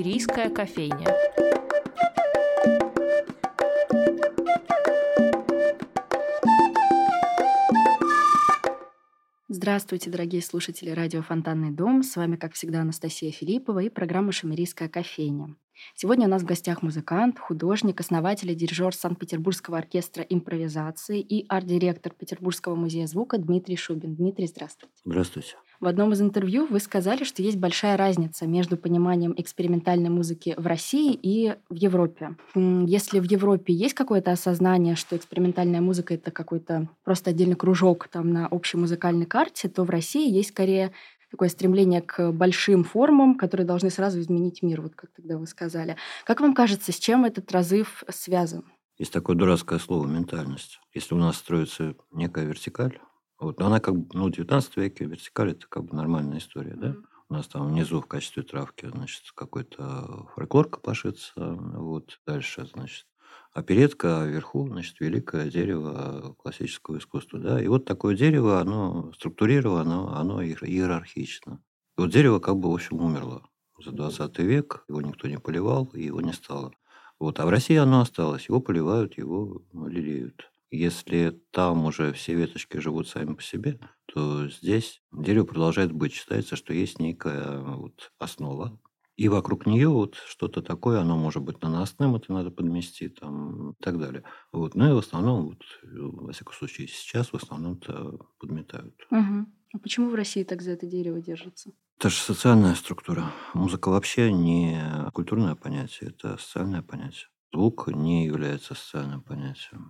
Шумерийская кофейня. Здравствуйте, дорогие слушатели радио «Фонтанный дом». С вами, как всегда, Анастасия Филиппова и программа «Шумерийская кофейня». Сегодня у нас в гостях музыкант, художник, основатель и дирижер Санкт-Петербургского оркестра импровизации и арт-директор Петербургского музея звука Дмитрий Шубин. Дмитрий, здравствуйте. Здравствуйте. В одном из интервью вы сказали, что есть большая разница между пониманием экспериментальной музыки в России и в Европе. Если в Европе есть какое-то осознание, что экспериментальная музыка — это какой-то просто отдельный кружок там на общей музыкальной карте, то в России есть скорее такое стремление к большим формам, которые должны сразу изменить мир, вот как тогда вы сказали. Как вам кажется, с чем этот разрыв связан? Есть такое дурацкое слово «ментальность». Если у нас строится некая вертикаль, вот. Но она как бы, ну, в 19 веке вертикаль – это как бы нормальная история, да? У нас там внизу в качестве травки, значит, какой-то фольклор копошится, вот. Дальше, значит, оперетка, а вверху, значит, великое дерево классического искусства, да? И вот такое дерево, оно структурировано, оно иерархично. И вот дерево как бы, в общем, умерло за 20 век, его никто не поливал, и его не стало. Вот. А в России оно осталось, его поливают, его лелеют. Если там уже все веточки живут сами по себе, то здесь дерево продолжает быть. Считается, что есть некая вот основа, и вокруг нее вот что-то такое, оно может быть наносным, это надо подмести там, и так далее. Вот. Ну и в основном, вот, во всяком случае, сейчас в основном-то подметают. Угу. А почему в России так за это дерево держится? Это же социальная структура. Музыка вообще не культурное понятие, это социальное понятие. Звук не является социальным понятием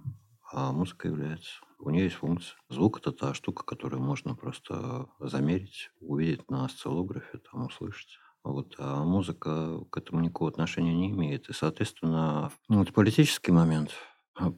а музыка является. У нее есть функция. Звук – это та штука, которую можно просто замерить, увидеть на осциллографе, там, услышать. Вот, а музыка к этому никакого отношения не имеет. И, соответственно, ну, это политический момент.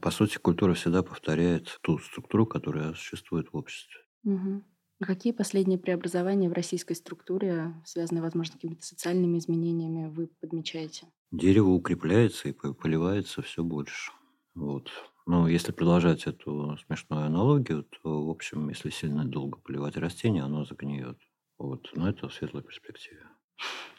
По сути, культура всегда повторяет ту структуру, которая существует в обществе. Угу. А какие последние преобразования в российской структуре, связанные, возможно, с какими-то социальными изменениями, вы подмечаете? Дерево укрепляется и поливается все больше. Вот. Ну, если продолжать эту смешную аналогию, то, в общем, если сильно долго поливать растение, оно загниет. Вот. Но это в светлой перспективе.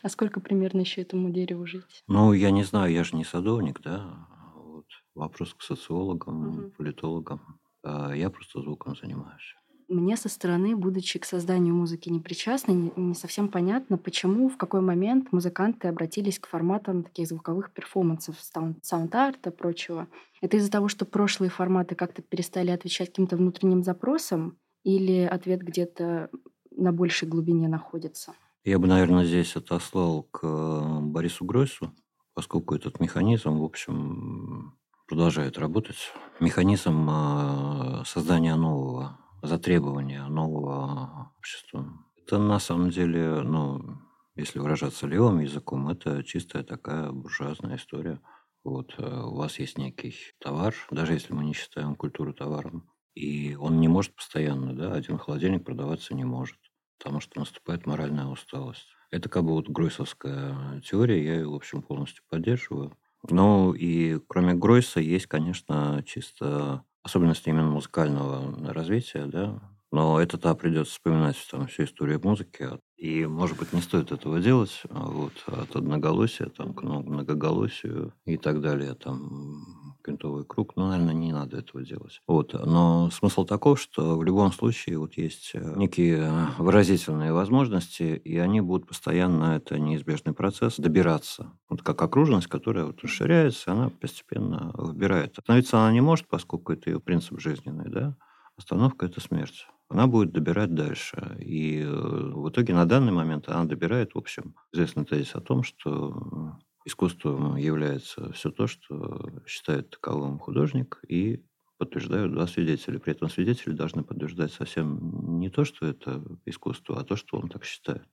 А сколько примерно еще этому дереву жить? Ну, я не знаю, я же не садовник, да. Вот. Вопрос к социологам, угу. политологам. А я просто звуком занимаюсь. Мне со стороны, будучи к созданию музыки непричастной, не совсем понятно, почему, в какой момент музыканты обратились к форматам таких звуковых перформансов, саунд-арта и прочего. Это из-за того, что прошлые форматы как-то перестали отвечать каким-то внутренним запросам, или ответ где-то на большей глубине находится? Я бы, наверное, здесь отослал к э, Борису Гройсу, поскольку этот механизм, в общем, продолжает работать. Механизм э, создания нового за требования нового общества. Это на самом деле, ну, если выражаться левым языком, это чистая такая буржуазная история. Вот э, у вас есть некий товар, даже если мы не считаем культуру товаром, и он не может постоянно, да, один холодильник продаваться не может, потому что наступает моральная усталость. Это как бы вот Гройсовская теория, я ее, в общем, полностью поддерживаю. Ну и кроме Гройса есть, конечно, чисто особенности именно музыкального развития, да. Но это-то придется вспоминать там, всю историю музыки. И, может быть, не стоит этого делать а вот, от одноголосия там, к многоголосию и так далее. Там, квинтовый круг. Ну, наверное, не надо этого делать. Вот. Но смысл таков, что в любом случае вот есть э, некие выразительные возможности, и они будут постоянно, это неизбежный процесс, добираться. Вот как окружность, которая вот расширяется, она постепенно выбирает. Остановиться она не может, поскольку это ее принцип жизненный, да? Остановка – это смерть. Она будет добирать дальше. И э, в итоге на данный момент она добирает, в общем, известный тезис о том, что искусством является все то, что считает таковым художник, и подтверждают два свидетеля. При этом свидетели должны подтверждать совсем не то, что это искусство, а то, что он так считает.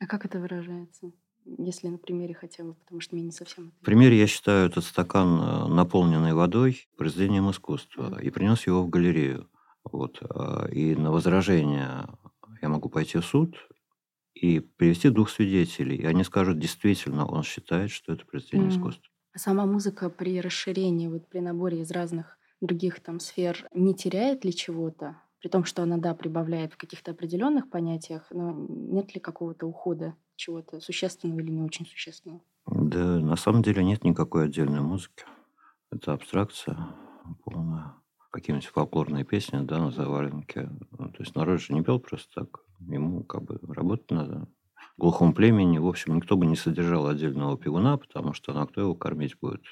А как это выражается? Если на примере хотя бы, потому что мне не совсем... В примере я считаю этот стакан, э, наполненный водой, произведением искусства, и принес его в галерею. Вот. А, и на возражение я могу пойти в суд и привести двух свидетелей, и они скажут, действительно, он считает, что это произведение mm. искусства. А сама музыка при расширении, вот при наборе из разных других там сфер не теряет ли чего-то? При том, что она, да, прибавляет в каких-то определенных понятиях, но нет ли какого-то ухода чего-то существенного или не очень существенного? Да, на самом деле нет никакой отдельной музыки. Это абстракция полная. Какие-нибудь фольклорные песни, да, на заваленке. Ну, то есть народ же не пел просто так. Ему как бы работать надо. В глухом племени, в общем, никто бы не содержал отдельного пивуна, потому что ну, а кто его кормить будет?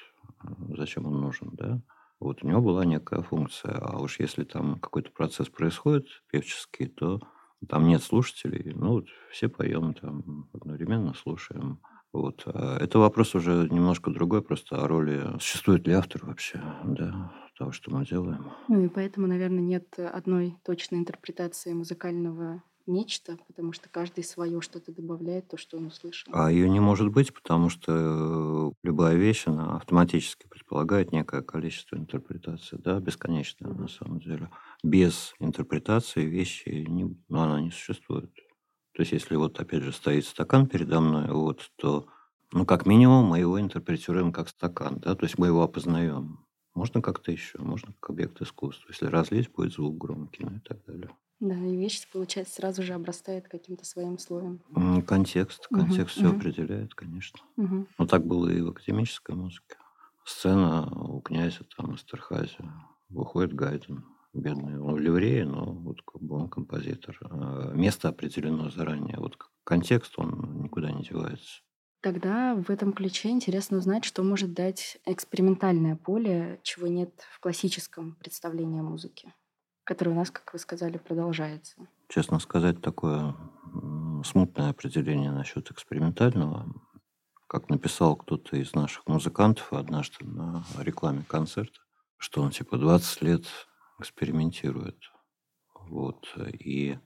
Зачем он нужен, да? Вот у него была некая функция. А уж если там какой-то процесс происходит певческий, то там нет слушателей. Ну, вот все поем там одновременно слушаем. Вот. А это вопрос уже немножко другой, просто о роли, существует ли автор вообще, да, того, что мы делаем. Ну и поэтому, наверное, нет одной точной интерпретации музыкального нечто, потому что каждый свое что-то добавляет, то, что он услышал. А ее не может быть, потому что любая вещь, она автоматически предполагает некое количество интерпретаций, да, бесконечное mm-hmm. на самом деле. Без интерпретации вещи, не, ну, она не существует. То есть, если вот опять же стоит стакан передо мной, вот, то, ну, как минимум, мы его интерпретируем как стакан, да, то есть мы его опознаем. Можно как-то еще, можно как объект искусства. Если разлить, будет звук громкий, ну и так далее. Да, и вещь, получается, сразу же обрастает каким-то своим слоем. Контекст. Контекст угу, все угу. определяет, конечно. Угу. Но так было и в академической музыке. Сцена у князя там Эстерхази. Выходит Гайден. Бедный. Он в ливрее, но вот как бы он композитор. А место определено заранее. Вот контекст, он никуда не девается. Тогда в этом ключе интересно узнать, что может дать экспериментальное поле, чего нет в классическом представлении о музыке который у нас, как вы сказали, продолжается. Честно сказать, такое смутное определение насчет экспериментального. Как написал кто-то из наших музыкантов однажды на рекламе концерта, что он типа 20 лет экспериментирует. Вот. И,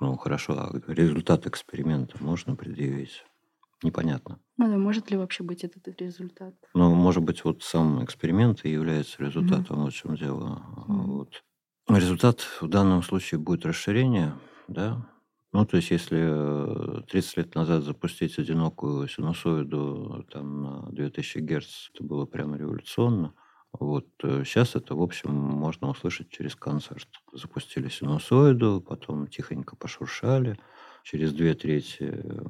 ну, хорошо, а результат эксперимента можно предъявить? Непонятно. Ну да, может ли вообще быть этот результат? Ну, может быть, вот сам эксперимент и является результатом, mm-hmm. вот в чем дело. Mm-hmm. Вот. Результат в данном случае будет расширение, да. Ну, то есть, если 30 лет назад запустить одинокую синусоиду там, на 2000 Гц, это было прямо революционно. Вот сейчас э, это, в общем, можно услышать через концерт. Запустили синусоиду, потом тихонько пошуршали, через две трети э,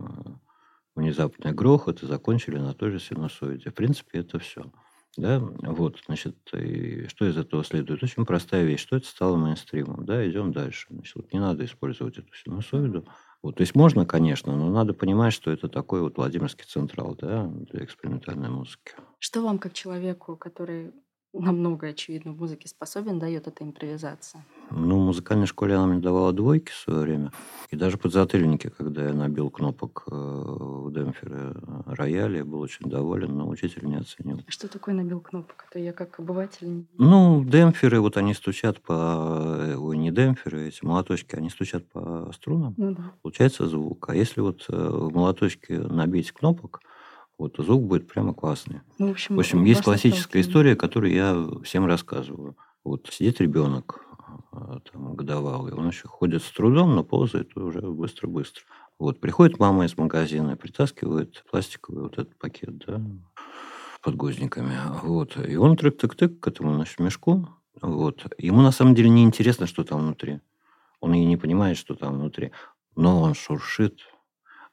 внезапный грохот и закончили на той же синусоиде. В принципе, это все. Да, вот, значит, и что из этого следует? Очень простая вещь, что это стало мейнстримом, да, идем дальше. Значит, вот не надо использовать эту синусоиду. Вот, то есть можно, конечно, но надо понимать, что это такой вот Владимирский централ, да, для экспериментальной музыки. Что вам, как человеку, который на многое, очевидно, в музыке способен, дает эта импровизация? Ну, в музыкальной школе она мне давала двойки в свое время. И даже подзатыльники, когда я набил кнопок э, в демпфере рояля, я был очень доволен, но учитель не оценил. А что такое набил кнопок? Это я как обыватель? Ну, демпферы, вот они стучат по... Э, ой, не демпферы, эти молоточки, они стучат по струнам. Ну, да. Получается звук. А если вот э, в молоточке набить кнопок, вот звук будет прямо классный. Ну, в общем, в общем есть классическая история, которую я всем рассказываю. Вот сидит ребенок, а, там, годовалый, он еще ходит с трудом, но ползает уже быстро-быстро. Вот приходит мама из магазина притаскивает пластиковый вот этот пакет, да, подгузниками. Вот. И он трык-тык-тык к этому значит, мешку. Вот. Ему на самом деле не интересно, что там внутри. Он и не понимает, что там внутри. Но он шуршит,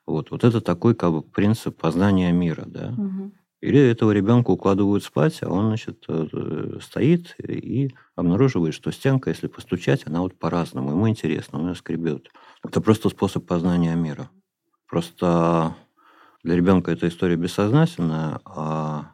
вот, вот это такой как бы принцип познания мира, да. Угу. Или этого ребенка укладывают спать, а он, значит, э, стоит и обнаруживает, что стенка, если постучать, она вот по-разному. Ему интересно, он ее скребет. Это просто способ познания мира. Просто для ребенка эта история бессознательная, а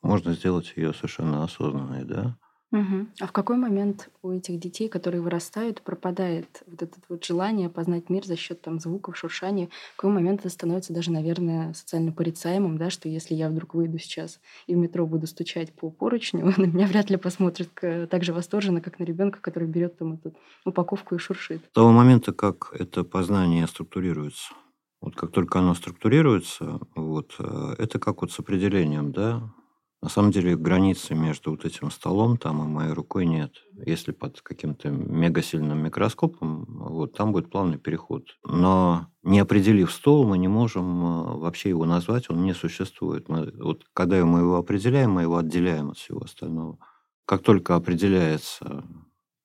можно сделать ее совершенно осознанной, да. Угу. А в какой момент у этих детей, которые вырастают, пропадает вот это вот желание познать мир за счет там звуков, шуршания? В какой момент это становится даже, наверное, социально порицаемым, да, что если я вдруг выйду сейчас и в метро буду стучать по поручню, на меня вряд ли посмотрят так же восторженно, как на ребенка, который берет там эту упаковку и шуршит. С того момента, как это познание структурируется, вот как только оно структурируется, вот, э, это как вот с определением, да, на самом деле границы между вот этим столом там и моей рукой нет. Если под каким-то мегасильным микроскопом, вот там будет плавный переход. Но не определив стол, мы не можем э, вообще его назвать, он не существует. Мы, вот когда мы его определяем, мы его отделяем от всего остального. Как только определяется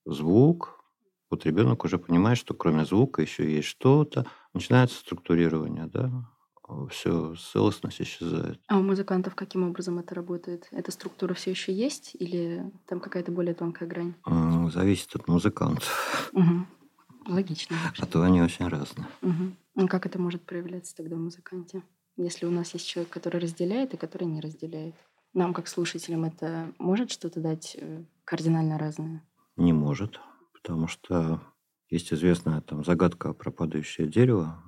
звук, Вот ребенок уже понимает, что кроме звука еще есть что-то. Начинается структурирование, да, все, целостность исчезает. А у музыкантов каким образом это работает? Эта структура все еще есть или там какая-то более тонкая грань? Зависит от музыкантов. Угу. Логично. Вообще. А то они очень разные. Угу. А как это может проявляться тогда в музыканте? Если у нас есть человек, который разделяет и который не разделяет. Нам, как слушателям, это может что-то дать э, кардинально разное? Не может, потому что есть известная там загадка про падающее дерево,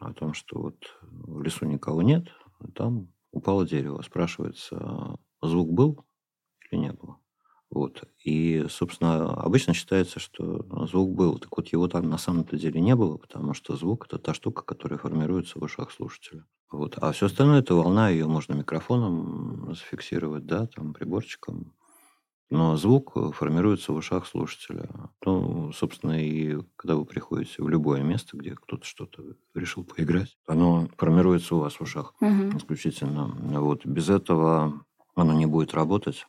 о том, что вот в лесу никого нет, там упало дерево. Спрашивается, звук был или не было? Вот. И, собственно, обычно считается, что звук был. Так вот, его там на самом-то деле не было, потому что звук – это та штука, которая формируется в ушах слушателя. Вот. А все остальное – это волна, ее можно микрофоном зафиксировать, да, там, приборчиком. Но звук э, формируется в ушах слушателя. Ну, собственно, и когда вы приходите в любое место, где кто-то что-то решил поиграть, оно формируется у вас в ушах угу. исключительно. Вот. Без этого оно не будет работать.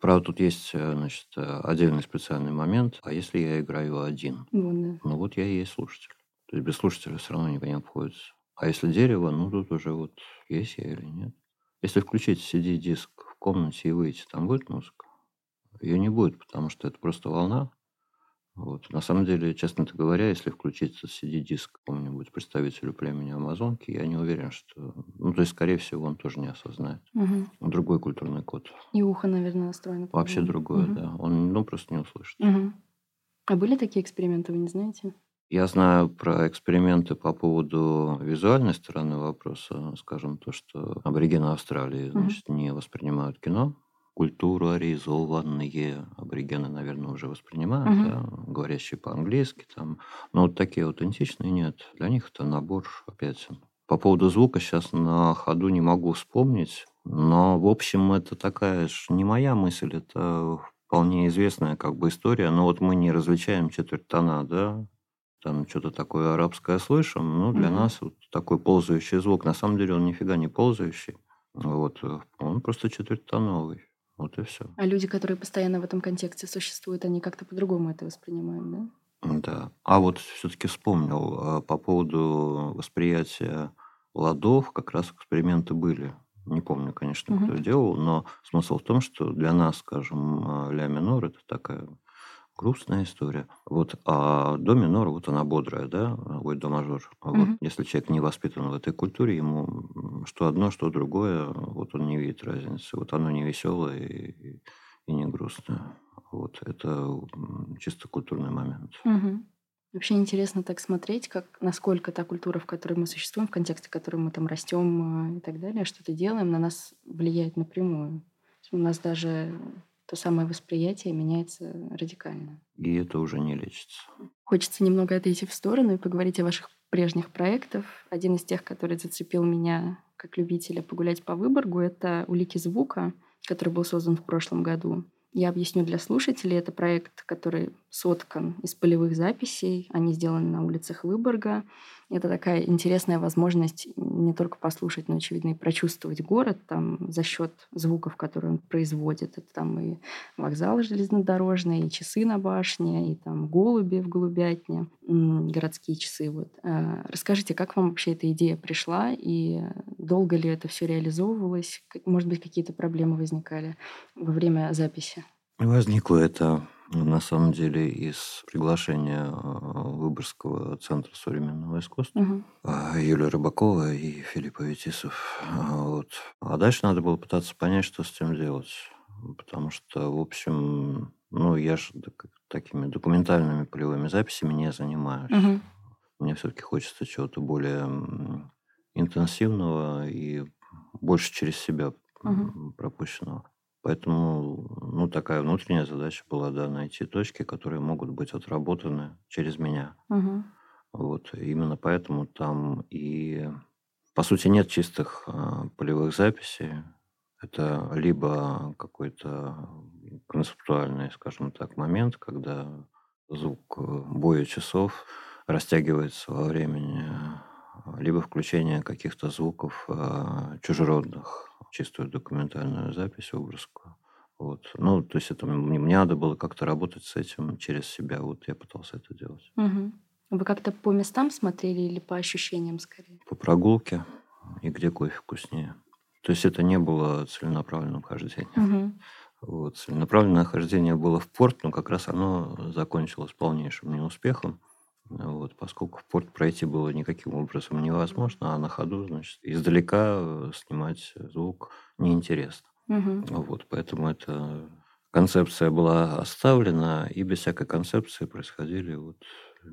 Правда, тут есть, э, значит, отдельный специальный момент. А если я играю один? Ну, да. ну вот я и есть слушатель. То есть без слушателя все равно не, не обходится. А если дерево, ну тут уже вот есть я или нет. Если включить CD-диск в комнате и выйти, там будет музыка? Ее не будет, потому что это просто волна. Вот. На самом деле, честно говоря, если включить CD-диск какому-нибудь представителю племени Амазонки, я не уверен, что... Ну, то есть, скорее всего, он тоже не осознает. Угу. Другой культурный код. И ухо, наверное, настроено. Вообще другое, угу. да. Он, ну, просто не услышит. Угу. А были такие эксперименты, вы не знаете? Я знаю про эксперименты по поводу визуальной стороны вопроса. Скажем, то, что аборигены Австралии, значит, угу. не воспринимают кино культурализованные аборигены, наверное, уже воспринимают, угу. да, говорящие по-английски там. Но вот такие аутентичные нет. Для них это набор опять. По поводу звука сейчас на ходу не могу вспомнить, но, в общем, это такая же не моя мысль, это вполне известная как бы история. Но вот мы не различаем четверть тона, да, там что-то такое арабское слышим, ну, для mm нас вот такой ползающий звук, на самом деле он нифига не ползающий, вот, он просто четвертьтоновый. Вот и все. А люди, которые постоянно в этом контексте существуют, они как-то по-другому это воспринимают, да? Да. А вот все-таки вспомнил а, по поводу восприятия ладов, как раз эксперименты были. Не помню, конечно, угу. кто делал, но смысл в том, что для нас, скажем, а, ля минор это такая грустная история. Вот, а до минор, вот она бодрая, да, ой, до мажор. А вот если человек не воспитан в этой культуре, ему что одно, что другое, вот он не видит разницы. Вот оно не веселое и, и не грустное. Вот это чисто культурный момент. Угу. Вообще интересно так смотреть, как, насколько та культура, в которой мы существуем, в контексте, в котором мы там растем и так далее, что-то делаем, на нас влияет напрямую. У нас даже то самое восприятие меняется радикально. И это уже не лечится. Хочется немного отойти в сторону и поговорить о ваших прежних проектах. Один из тех, который зацепил меня как любителя погулять по Выборгу, это «Улики звука», который был создан в прошлом году. Я объясню для слушателей. Это проект, который соткан из полевых записей. Они сделаны на улицах Выборга. Это такая интересная возможность не только послушать, но, очевидно, и прочувствовать город там, за счет звуков, которые он производит. Это там и вокзал железнодорожный, и часы на башне, и там голуби в голубятне, городские часы. Вот. А, расскажите, как вам вообще эта идея пришла, и долго ли это все реализовывалось? Может быть, какие-то проблемы возникали во время записи? Возникло это на самом деле из приглашения а, Выборгского центра современного искусства угу. Юлия Рыбакова и Филиппа Витисов. Вот. А дальше надо было пытаться понять, что с этим делать. Потому что, в общем, ну, я же такими документальными полевыми записями не занимаюсь. Угу. Мне все-таки хочется чего-то более интенсивного и больше через себя угу. пропущенного. Поэтому, ну, такая внутренняя задача была, да, найти точки, которые могут быть отработаны через меня. Угу. Вот, именно поэтому там и, по сути, нет чистых а, полевых записей. Это либо какой-то концептуальный, скажем так, момент, когда звук э, боя часов растягивается во времени, либо включение каких-то звуков а, чужеродных чистую документальную запись образку. Вот. Ну, то есть это мне, мне надо было как-то работать с этим через себя. Вот я пытался это делать. Угу. Вы как-то по местам смотрели или по ощущениям скорее? По прогулке и где кофе вкуснее. То есть это не было целенаправленным хождением. Угу. Вот. Целенаправленное хождение было в порт, но как раз оно закончилось полнейшим неуспехом. Вот, поскольку в порт пройти было никаким образом невозможно, а на ходу, значит, издалека э, снимать звук неинтересно. Угу. Вот, поэтому эта концепция была оставлена, и без всякой концепции происходили вот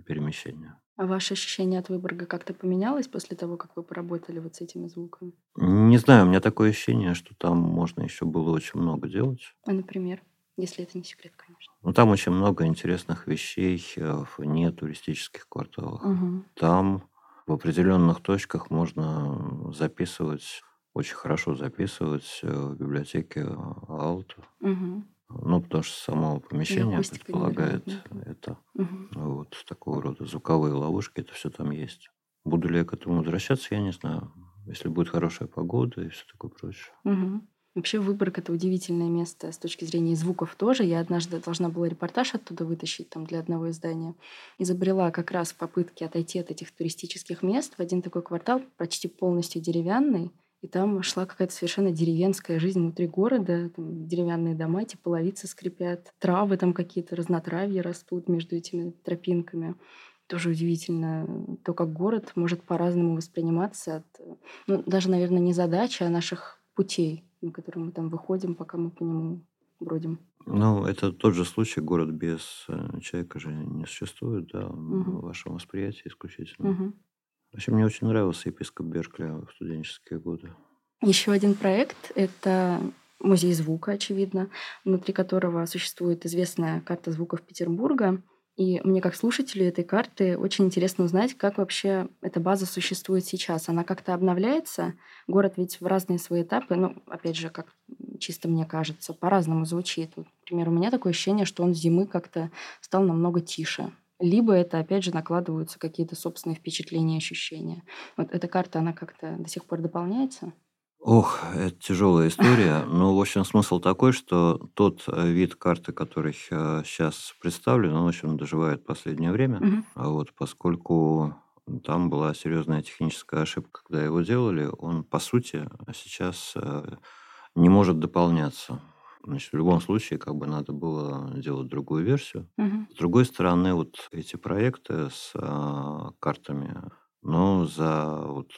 перемещения. А ваше ощущение от Выборга как-то поменялось после того, как вы поработали вот с этими звуками? Не знаю, у меня такое ощущение, что там можно еще было очень много делать. А, например, если это не секрет, конечно. Ну, там очень много интересных вещей э, в нетуристических кварталах. Угу. Там в определенных точках можно записывать очень хорошо записывать э, в библиотеке Ауто. Угу. Ну, потому что само помещение акустика предполагает это. Угу. Вот такого рода звуковые ловушки, это все там есть. Буду ли я к этому возвращаться, я не знаю. Если будет хорошая погода и все такое прочее. Угу. Вообще Выборг — это удивительное место с точки зрения звуков тоже. Я однажды должна была репортаж оттуда вытащить там, для одного издания. Изобрела как раз в попытке отойти от этих туристических мест в один такой квартал, почти полностью деревянный, и там шла какая-то совершенно деревенская жизнь внутри города. Там деревянные дома, эти половицы скрипят, травы там какие-то, разнотравья растут между этими тропинками. Тоже удивительно, то, как город может по-разному восприниматься от, ну, даже, наверное, не задачи, а наших путей, на которые мы там выходим, пока мы по нему бродим. Ну, это тот же случай, город без э, человека же не существует, да, Мгм. в вашем восприятии исключительно. Мгм. Вообще, мне очень нравился епископ Беркли в студенческие годы. Еще один проект — это музей звука, очевидно, внутри которого существует известная карта звуков Петербурга. И мне, как слушателю этой карты, очень интересно узнать, как вообще эта база существует сейчас. Она как-то обновляется? Город ведь в разные свои этапы, ну, опять же, как чисто мне кажется, по-разному звучит. Например, у меня такое ощущение, что он с зимы как-то стал намного тише. Либо это, опять же, накладываются какие-то собственные впечатления и ощущения. Вот эта карта, она как-то до сих пор дополняется? Ох, это тяжелая история. Ну, в общем, смысл такой, что тот э, вид карты, который сейчас представлен, он, в общем, доживает последнее время. А вот поскольку там была серьезная техническая ошибка, когда его делали, он, по сути, сейчас э, не может дополняться. Значит, в любом случае, как бы надо было делать другую версию. Мгм. С другой стороны, вот эти проекты с а, картами, ну, за вот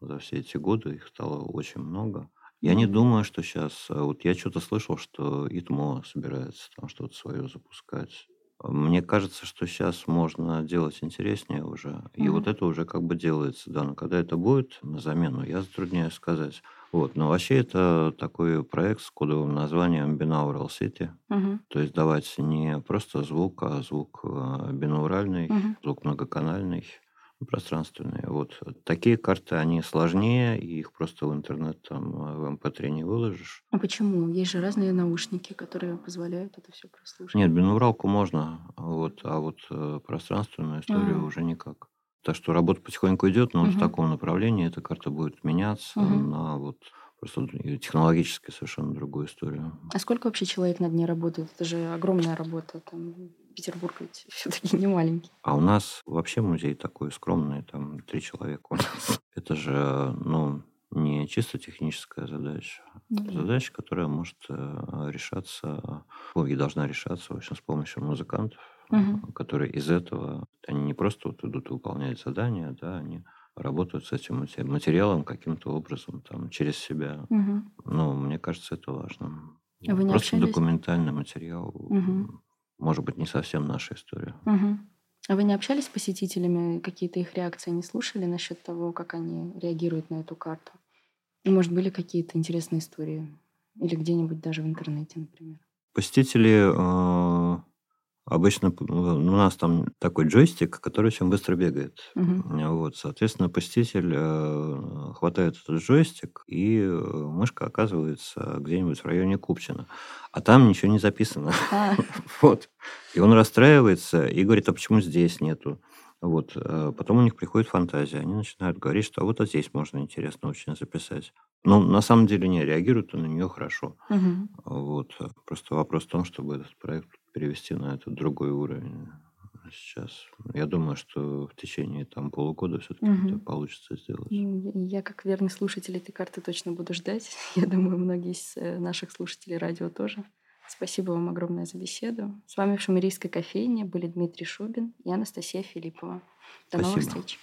за все эти годы их стало очень много. Я не думаю, что сейчас... Вот я что-то слышал, что ИТМО собирается там что-то свое запускать. Мне кажется, что сейчас можно делать интереснее уже. И вот это уже как бы делается, да. Но когда это будет на замену, я затрудняюсь сказать. Вот. Но вообще это такой проект с кодовым названием Binaural City. Мгм. То есть давать не просто звук, а звук э, бинауральный, Мгм. звук многоканальный, пространственный. Вот такие карты, они сложнее, и их просто в интернет там в MP3 не выложишь. А почему? Есть же разные наушники, которые позволяют это все прослушать. Нет, бинауралку можно, вот, а вот э, пространственную историю Ага. уже никак. Так что работа потихоньку идет, но вот в таком направлении эта карта будет меняться Мгм. на вот просто технологически совершенно другую историю. А сколько вообще человек над ней работает? Это же огромная работа. Там Петербург ведь все-таки не маленький. А у нас вообще музей такой скромный, там три человека у нас. Это же, ну, не чисто техническая задача. Ну Это да. задача, которая может э, решаться, ой, и должна решаться, в общем, с помощью музыкантов, Мгм. которые из этого, они не просто вот идут выполнять задания, да, они работают с этим мате- материалом каким-то образом, там, через себя. Мгм. Ну, мне кажется, это важно. А вы не Просто общались? документальный материал, Мгм. Может быть, не совсем наша история. Мгм. А вы не общались с посетителями? Какие-то их реакции не слушали насчет того, как они реагируют на эту карту? И, Может, были какие-то интересные истории? Или где-нибудь даже в интернете, например? Посетители э, обычно, у нас там такой джойстик, который очень быстро бегает. Э, Вот, соответственно, посетитель э, хватает этот джойстик, и э, мышка оказывается где-нибудь в районе Купчино. А там ничего не записано. А, Вот. И он расстраивается и говорит, а почему здесь нету? Вот. э, Потом у них приходит фантазия. Они начинают говорить, что а вот а здесь можно интересно очень записать. Ну, на самом деле, не, реагируют на нее хорошо. Мгм. Вот. Просто вопрос в том, чтобы этот проект перевести на этот другой уровень сейчас. Я думаю, что в течение там полугода все-таки это Мгм. получится сделать. Ну, Я, как верный слушатель этой карты, точно буду ждать. Я думаю, многие из э, наших слушателей радио тоже. Спасибо вам огромное за беседу. С вами в Шумерийской кофейне были Дмитрий Шубин и Анастасия Филиппова. До новых Спасибо. встреч.